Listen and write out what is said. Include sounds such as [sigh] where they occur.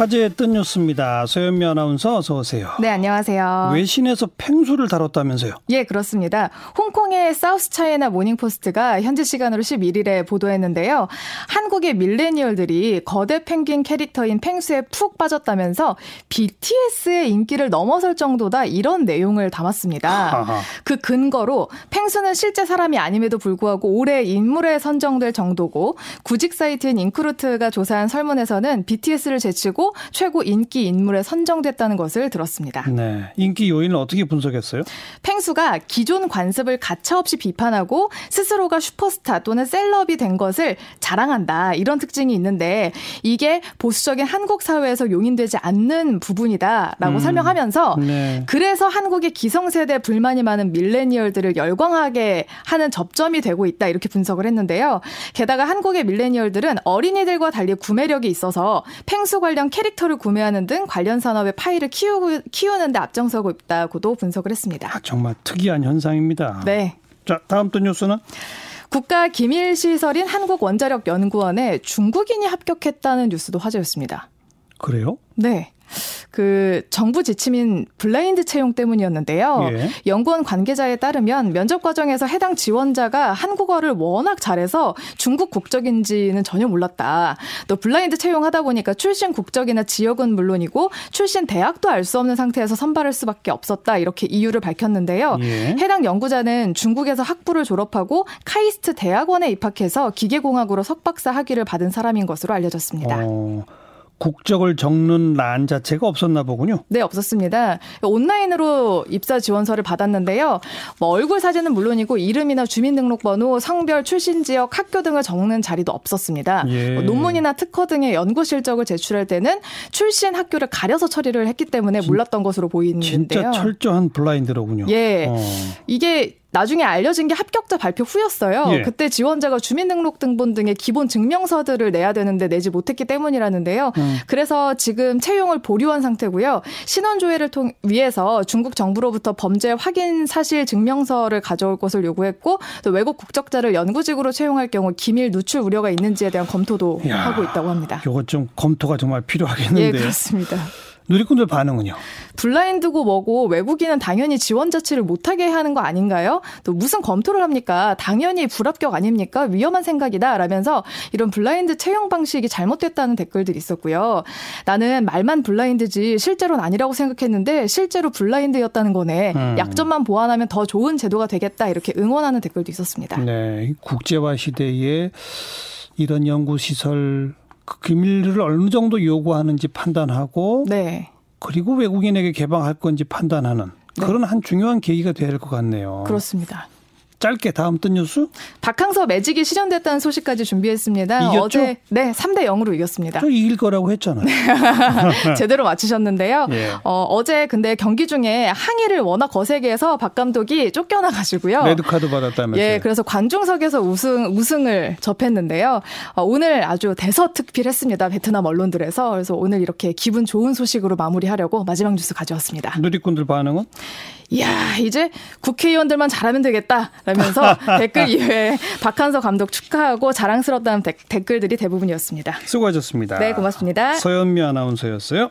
화제의 뜬 뉴스입니다. 소연미 아나운서 어서 오세요. 네, 안녕하세요. 외신에서 펭수를 다뤘다면서요? 예, 그렇습니다. 홍콩의 사우스 차이나 모닝포스트가 현지 시간으로 11일에 보도했는데요. 한국의 밀레니얼들이 거대 펭귄 캐릭터인 펭수에 푹 빠졌다면서 BTS의 인기를 넘어설 정도다 이런 내용을 담았습니다. 아하. 그 근거로 펭수는 실제 사람이 아님에도 불구하고 올해 인물에 선정될 정도고 구직 사이트인 인크루트가 조사한 설문에서는 BTS를 제치고 최고 인기 인물에 선정됐다는 것을 들었습니다. 네. 인기 요인을 어떻게 분석했어요? 펭수가 기존 관습을 가차없이 비판하고 스스로가 슈퍼스타 또는 셀럽이 된 것을 자랑한다. 이런 특징이 있는데 이게 보수적인 한국 사회에서 용인되지 않는 부분이다라고 음. 설명하면서 네. 그래서 한국의 기성세대 불만이 많은 밀레니얼들을 열광하게 하는 접점이 되고 있다. 이렇게 분석을 했는데요. 게다가 한국의 밀레니얼들은 어린이들과 달리 구매력이 있어서 펭수 관련 캐릭터를 구매하는 등 관련 산업의 파이를 키우고, 키우는 데 앞장서고 있다고도 분석을 했습니다. 아, 정말 특이한 현상입니다. 네. 자, 다음 또 뉴스는? 국가 기밀 시설인 한국원자력연구원에 중국인이 합격했다는 뉴스도 화제였습니다. 그래요? 네. 그 정부 지침인 블라인드 채용 때문이었는데요. 예. 연구원 관계자에 따르면 면접 과정에서 해당 지원자가 한국어를 워낙 잘해서 중국 국적인지는 전혀 몰랐다. 또 블라인드 채용하다 보니까 출신 국적이나 지역은 물론이고 출신 대학도 알 수 없는 상태에서 선발할 수밖에 없었다. 이렇게 이유를 밝혔는데요. 예. 해당 연구자는 중국에서 학부를 졸업하고 카이스트 대학원에 입학해서 기계공학으로 석박사 학위를 받은 사람인 것으로 알려졌습니다. 어. 국적을 적는 란 자체가 없었나 보군요. 네, 없었습니다. 온라인으로 입사 지원서를 받았는데요. 뭐 얼굴 사진은 물론이고 이름이나 주민등록번호, 성별, 출신 지역, 학교 등을 적는 자리도 없었습니다. 예. 뭐 논문이나 특허 등의 연구 실적을 제출할 때는 출신 학교를 가려서 처리를 했기 때문에 몰랐던 것으로 보이는데요. 진짜 철저한 블라인드로군요. 예. 어. 이게 나중에 알려진 게 합격자 발표 후였어요. 예. 그때 지원자가 주민등록등본 등의 기본 증명서들을 내야 되는데 내지 못했기 때문이라는데요. 음. 그래서 지금 채용을 보류한 상태고요. 신원 조회를 통 위해서 중국 정부로부터 범죄 확인 사실 증명서를 가져올 것을 요구했고 또 외국 국적자를 연구직으로 채용할 경우 기밀 누출 우려가 있는지에 대한 검토도 야, 하고 있다고 합니다. 이거 좀 검토가 정말 필요하겠는데요. 예, 그렇습니다. 누리꾼들 반응은요? 블라인드고 뭐고 외국인은 당연히 지원 자체를 못하게 하는 거 아닌가요? 또 무슨 검토를 합니까? 당연히 불합격 아닙니까? 위험한 생각이다. 라면서 이런 블라인드 채용 방식이 잘못됐다는 댓글들이 있었고요. 나는 말만 블라인드지 실제로는 아니라고 생각했는데 실제로 블라인드였다는 거네. 음. 약점만 보완하면 더 좋은 제도가 되겠다. 이렇게 응원하는 댓글도 있었습니다. 네. 국제화 시대에 이런 연구시설 그 기밀을 어느 정도 요구하는지 판단하고 네. 그리고 외국인에게 개방할 건지 판단하는 네. 그런 한 중요한 계기가 될 것 같네요. 그렇습니다. 짧게 다음 뜬 뉴스? 박항서 매직이 실현됐다는 소식까지 준비했습니다. 이겼죠? 어제 네 3대 0으로 이겼습니다. 저 이길 거라고 했잖아요. [laughs] 제대로 맞추셨는데요. 예. 어, 어제 근데 경기 중에 항의를 워낙 거세게 해서 박 감독이 쫓겨나 가지고요. 레드 카드 받았다면서요. 예, 그래서 관중석에서 우승 우승을 접했는데요. 어, 오늘 아주 대서특필했습니다. 베트남 언론들에서 그래서 오늘 이렇게 기분 좋은 소식으로 마무리하려고 마지막 뉴스 가져왔습니다. 누리꾼들 반응은? 이야, 이제 국회의원들만 잘하면 되겠다. 라면서 [laughs] 댓글 이외에 박한서 감독 축하하고 자랑스럽다는 댓글들이 대부분이었습니다. 수고하셨습니다. 네, 고맙습니다. 서현미 아나운서였어요.